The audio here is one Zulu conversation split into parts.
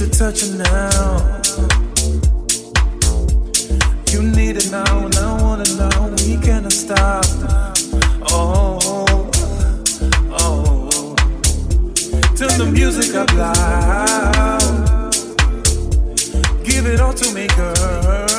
to touch you now. You need it now, and I wanna know we cannot stop. Oh, oh. Turn the music up loud. Give it all to me, girl.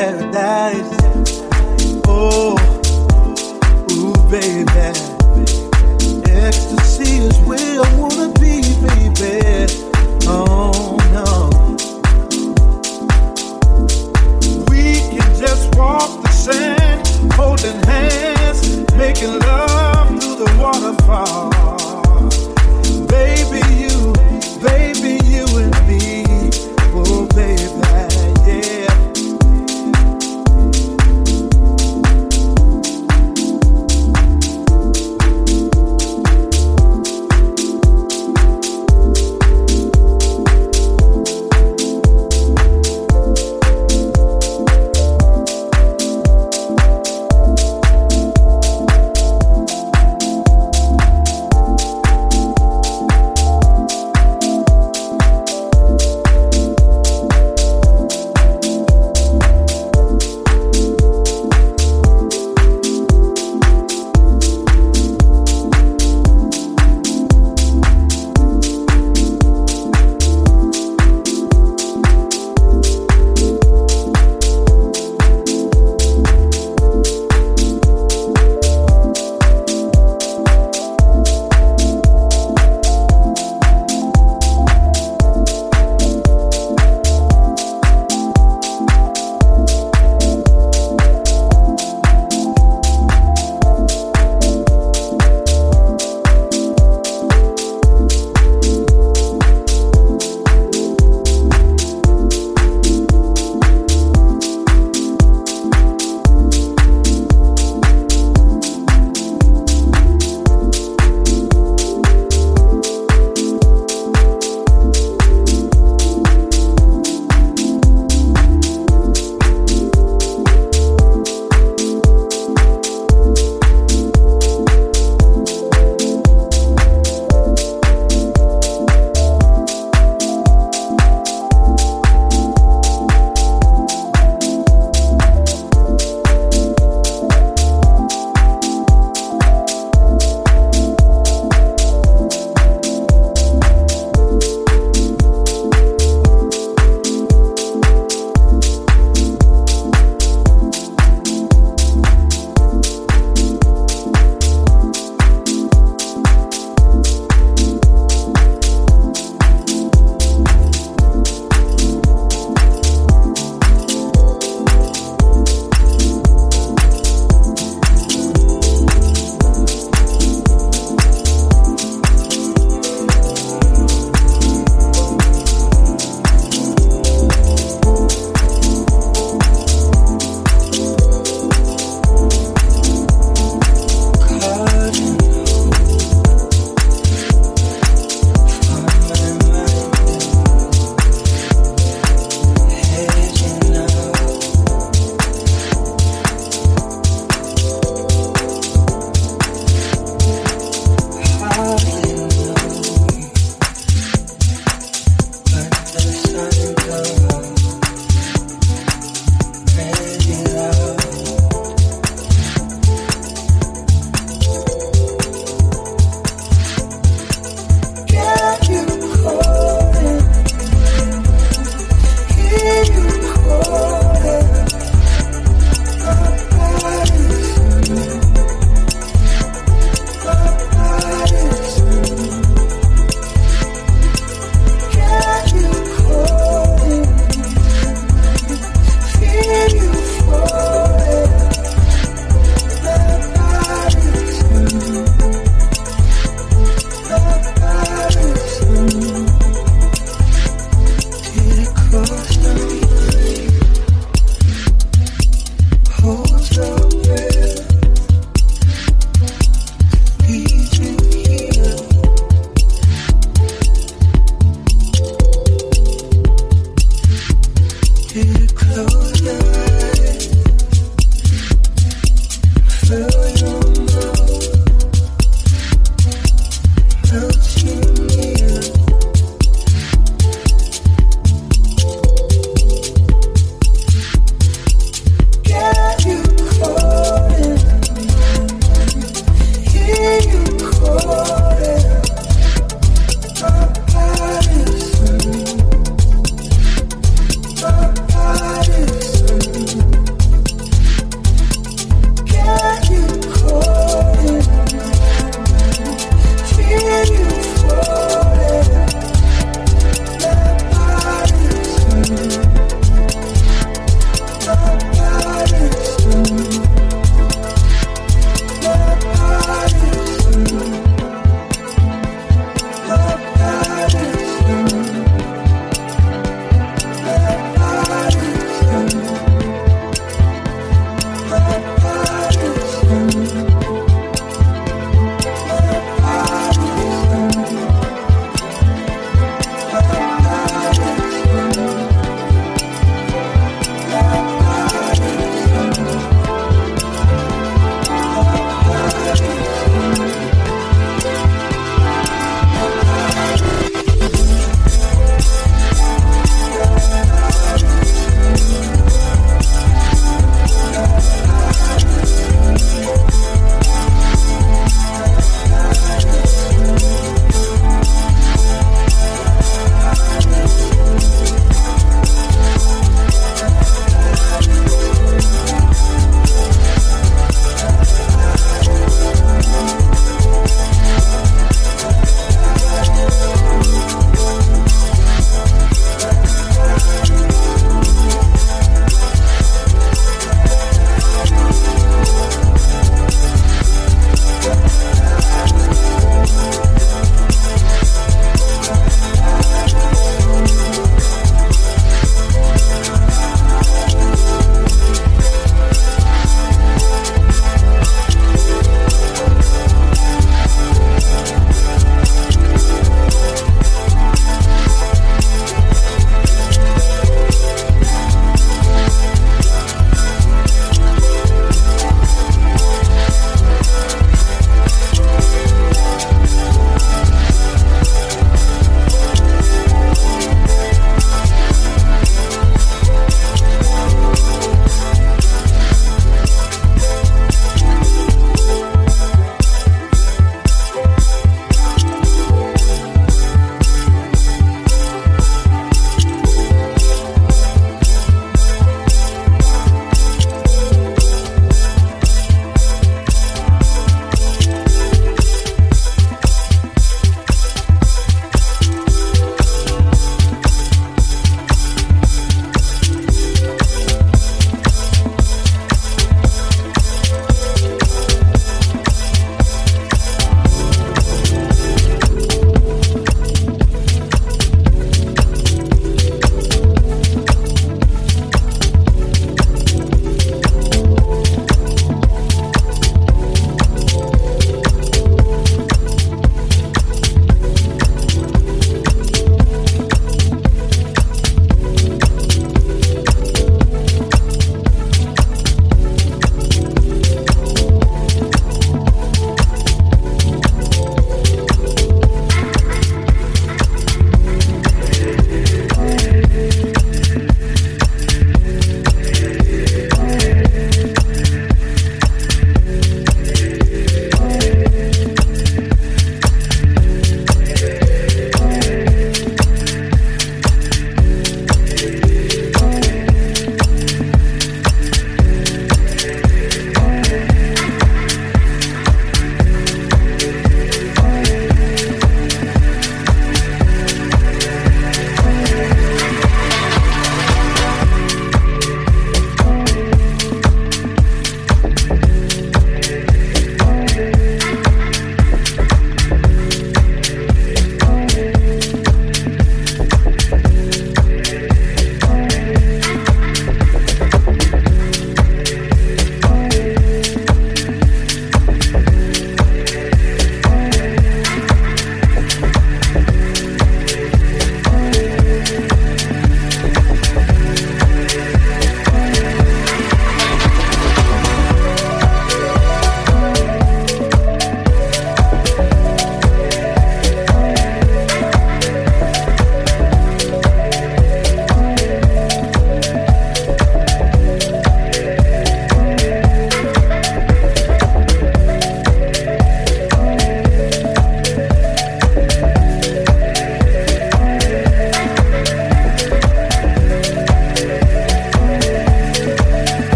paradise. Oh, ooh, baby. Ecstasy is where I wanna be, baby. Oh, no. We can just walk the sand, holding hands, making love through the waterfall. Baby, you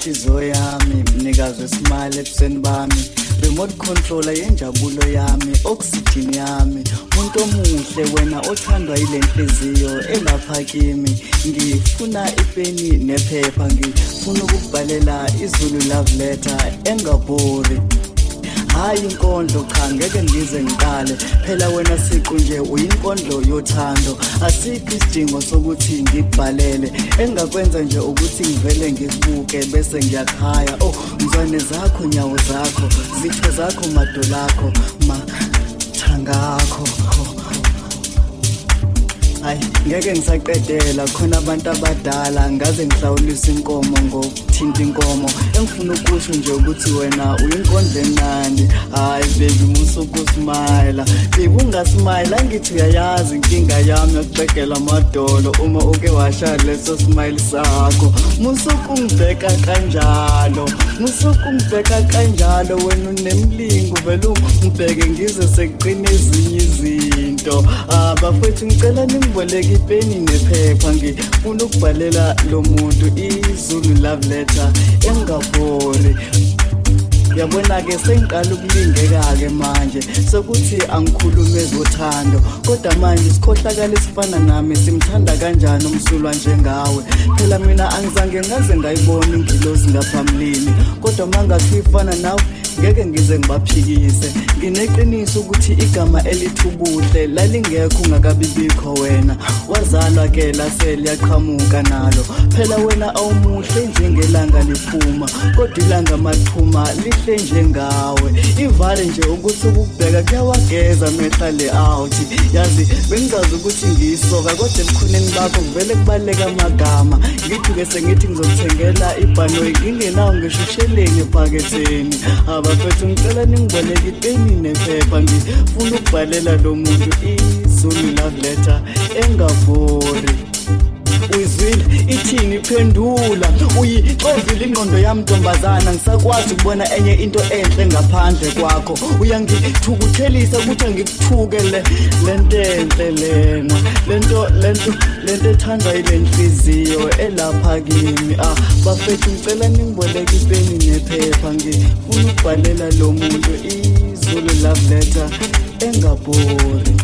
lenhliziyo yami mnikazi wesimile ebusweni bami. Remote controller yenjabulo yami oxygen yami. Umuntu omuhle wena othandwa yile nhliziyo elapha kimi. Ngifuna ipeni nephepha ngifuna ukubhalela izulu love letter engabhori hayi inkondlo cha ngeke ngize ngiqale phela wena siqu nje uyinkondlo yothando. Asikho isidingo sokuthi ngikubhalele engakwenza nje ukuthi ngivele ngikubuke bese ngiyakhaya. Oh mzwane zakho nyawo zakho zitho zakho madolakho mathangakho. Hayi ngeke ngisaqedela khona abantu abadala. Ngaze ngihlawulisa inkomo ngokuthinta inkomo. Engifuna ukusho nje ukuthi wena uyinkondlo emnandi. Hayi baby musuku usmayila baby ungasmayila angithi uyayazi inkinga yami yokucegela amadolo uma uke washa leso smile sakho. Musuku ungibheka kanjalo. Musuku ungibheka kanjalo wena unemlingo. Vele ungibheke ngize sekuqina ezinye izinto. Abafethu ngicela ningiboleka ipeni nephepha. Ngifuna ukubhalela lo muntu izulu love letter engapori yabona-ke sengiqala ukulingeka-ke manje. Sokuthi angikhulume zothando kodwa manje sikhohlakala esifana nami simthanda kanjani umsulwa njengawe phela mina angizange ngaze ngayibona ingilozi ngaphambilini kodwa uma ngathi ifana nawe ngeke ngize ngibaphikise. Ngineqiniso ukuthi igama elithi ubuhle lalingekho ungakabi bikho wena. Wazalwa ke lase liyaqhamuka nalo. Phela wena awumuhle njengelanga liphuma kodwa ilanga mathuma lihle njengawe ivale nje ukuthi ukubheka kuyawageza amehla le out. Yazi bengizazi ukuthi ngiyisoka kodwa ebukhoneni bakho kuvele kubaleka amagama. Ngithi-ke sengithi ngizokuthengela ibhanoyi ngingenawo ngisho usheleni ephaketheni. Abafethu ngicela ningiboleka ipeni nephepha. Ngifuna ukubhalela lo muntu izulu love letter engabhori uyizwile ithini iphendula uyixovile ingqondo yami ntombazana ngisakwazi ukubona enye into enhle ngaphandle kwakho. Uyangithukuthelisa ukuthi angikuthuke le lento enhle lena. Lento lento lento ethandwa yile nhliziyo elapha kimi. Ah bafethu ngicela ningiboleka ipeni nephepha. Ngifuna ukubhalela lo muntu izulu love letter engabhori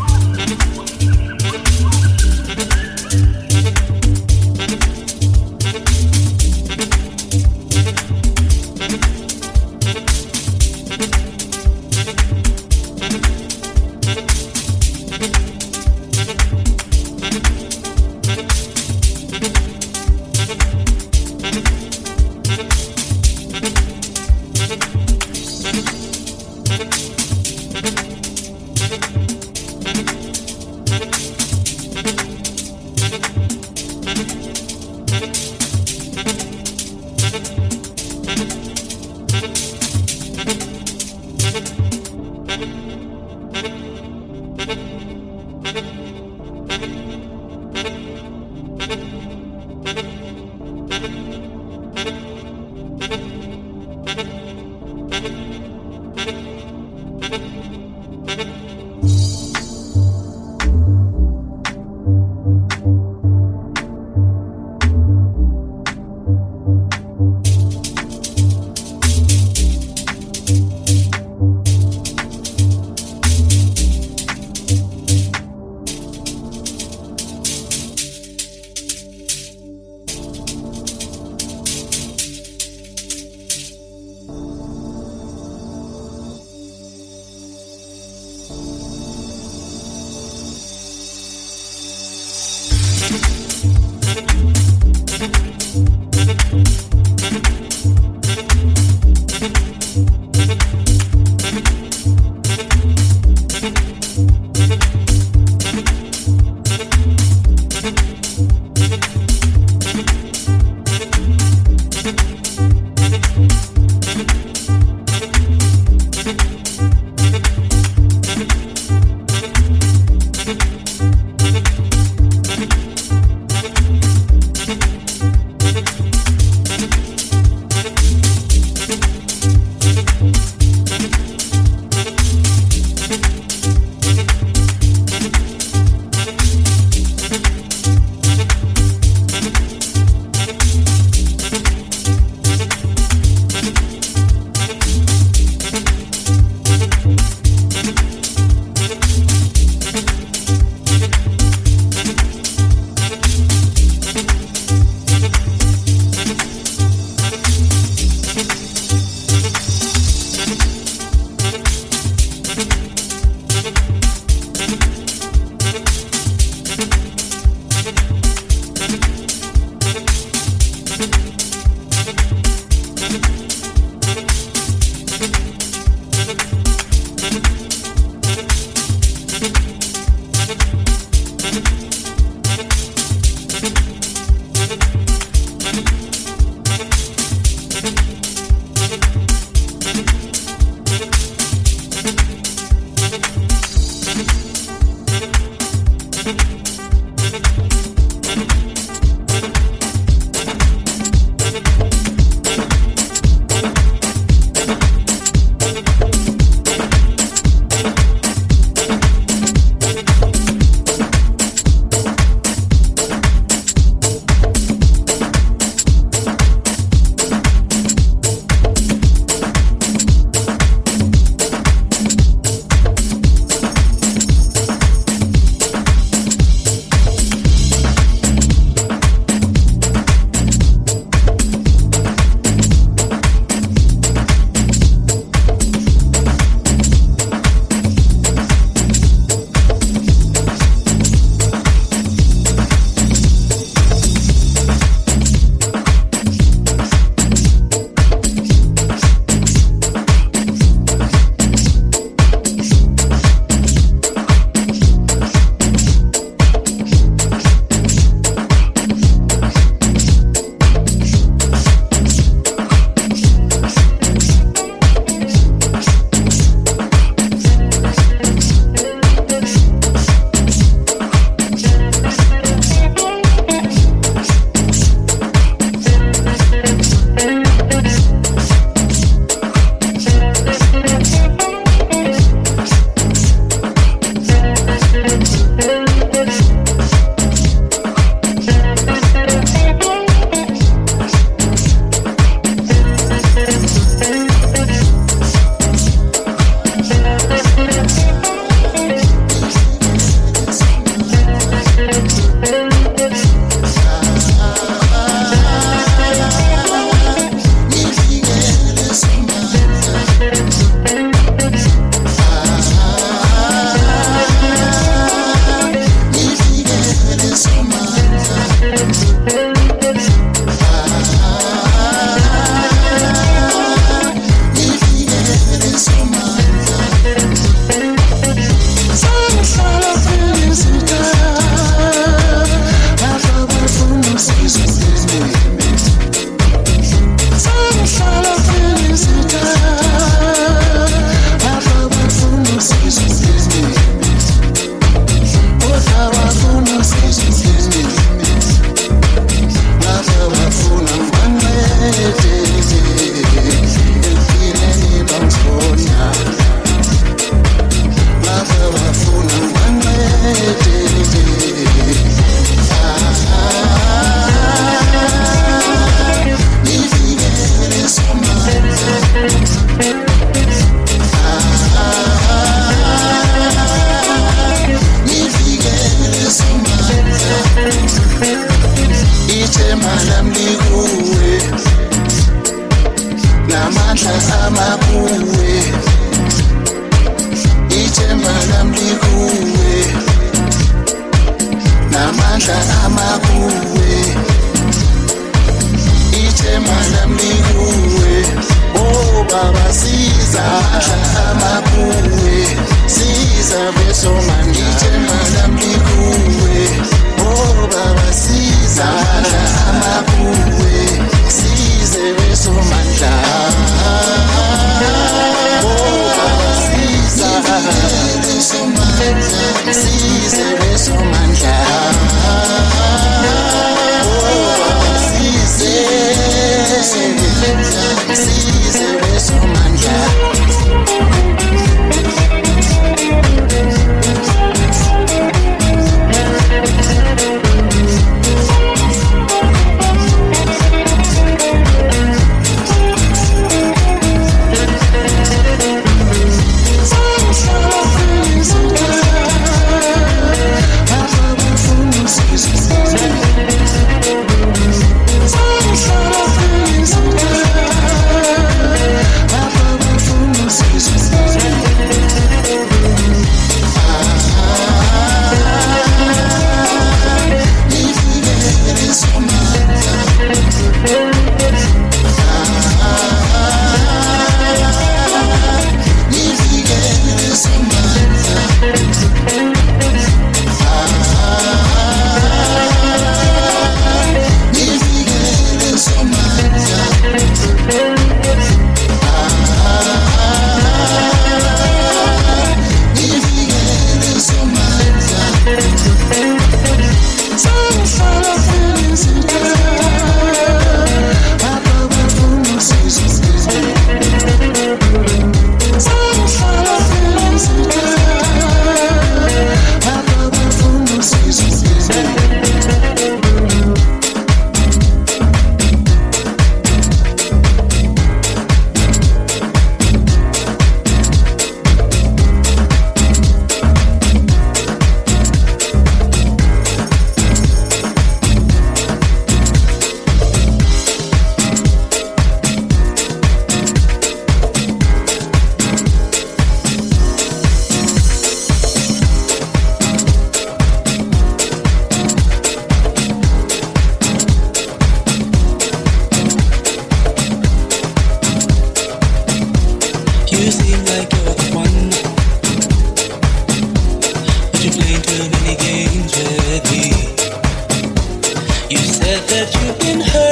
in her.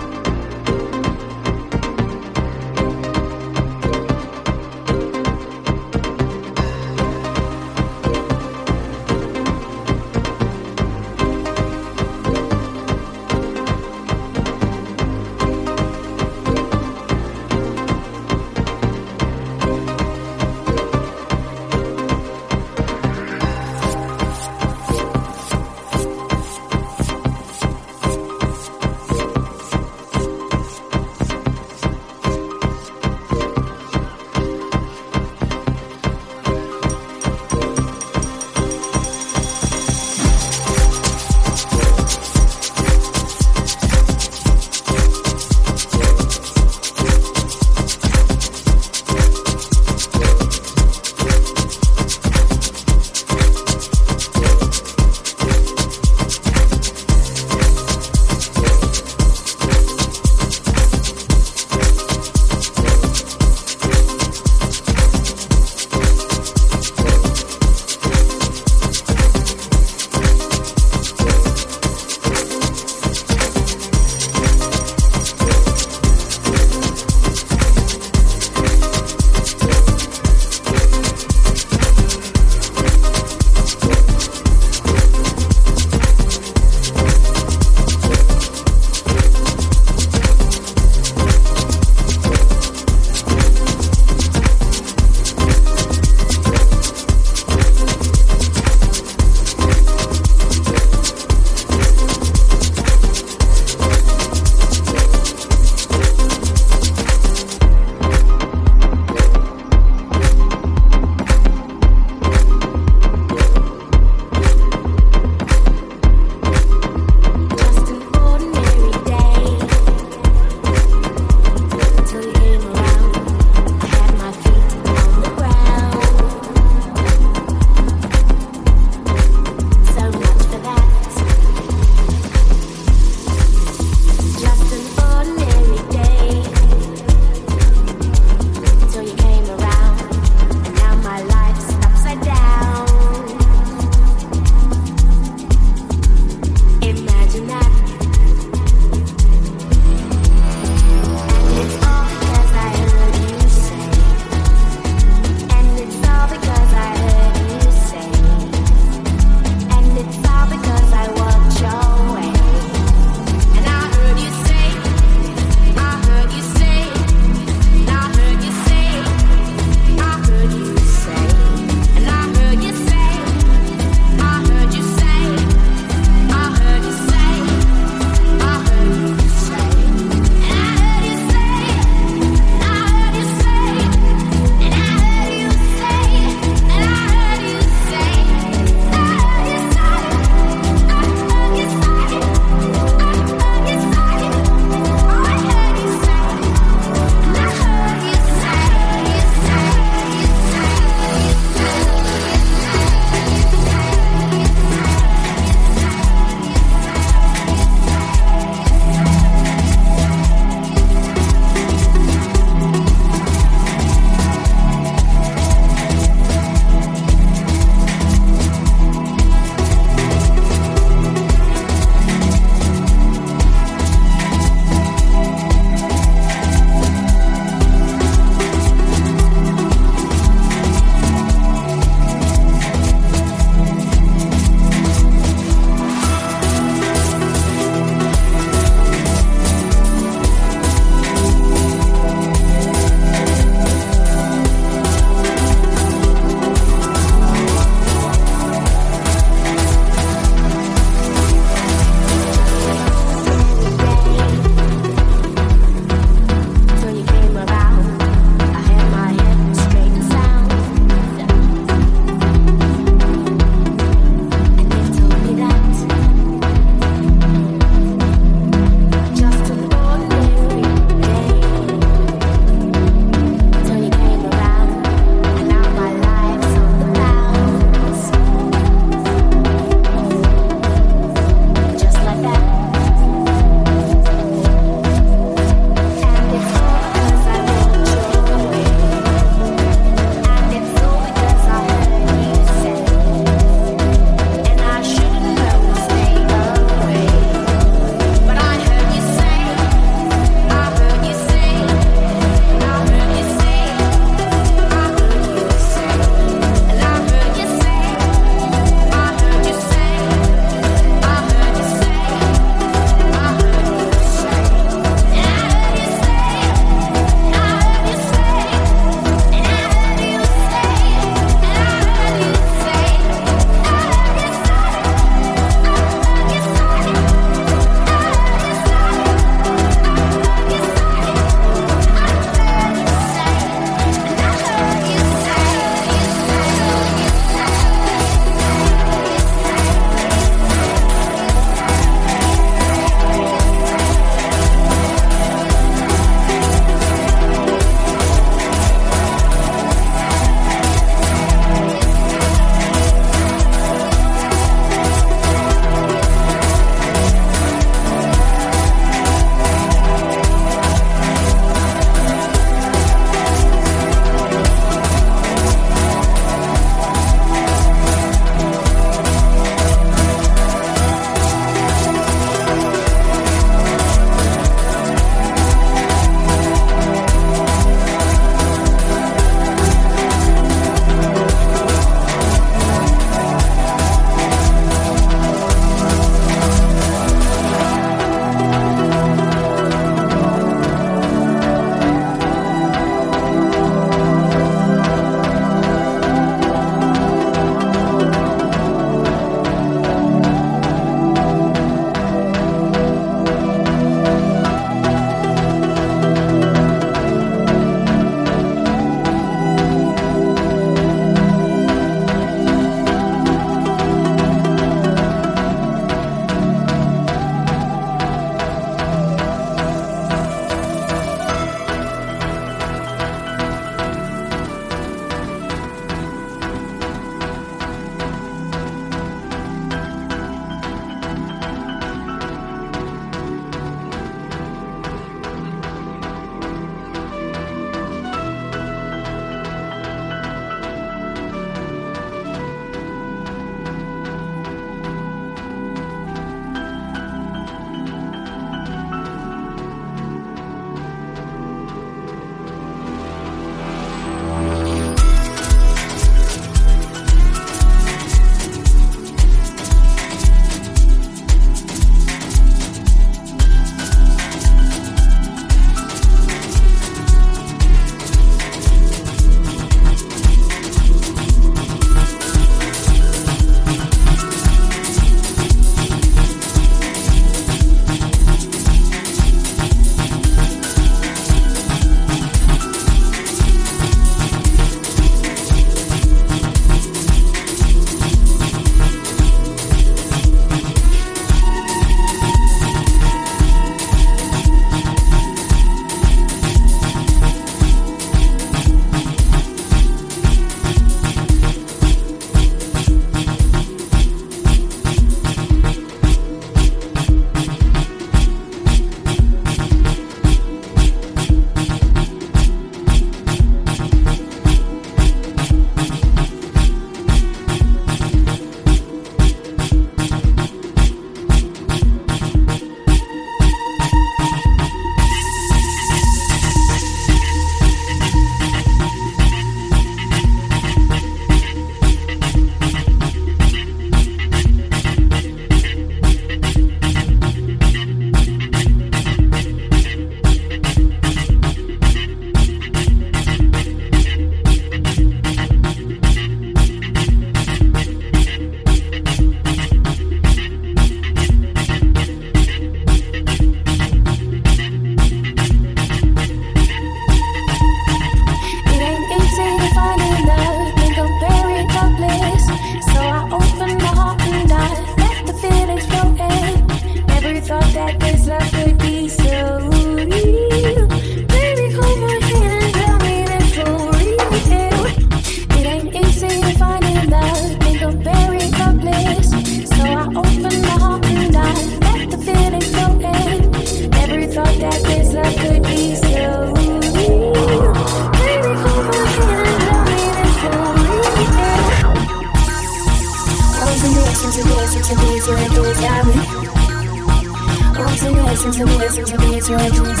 to this, to this, to this,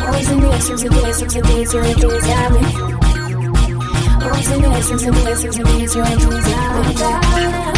Always in this, to this, to this, to this, Always in this, to this, to this, to this,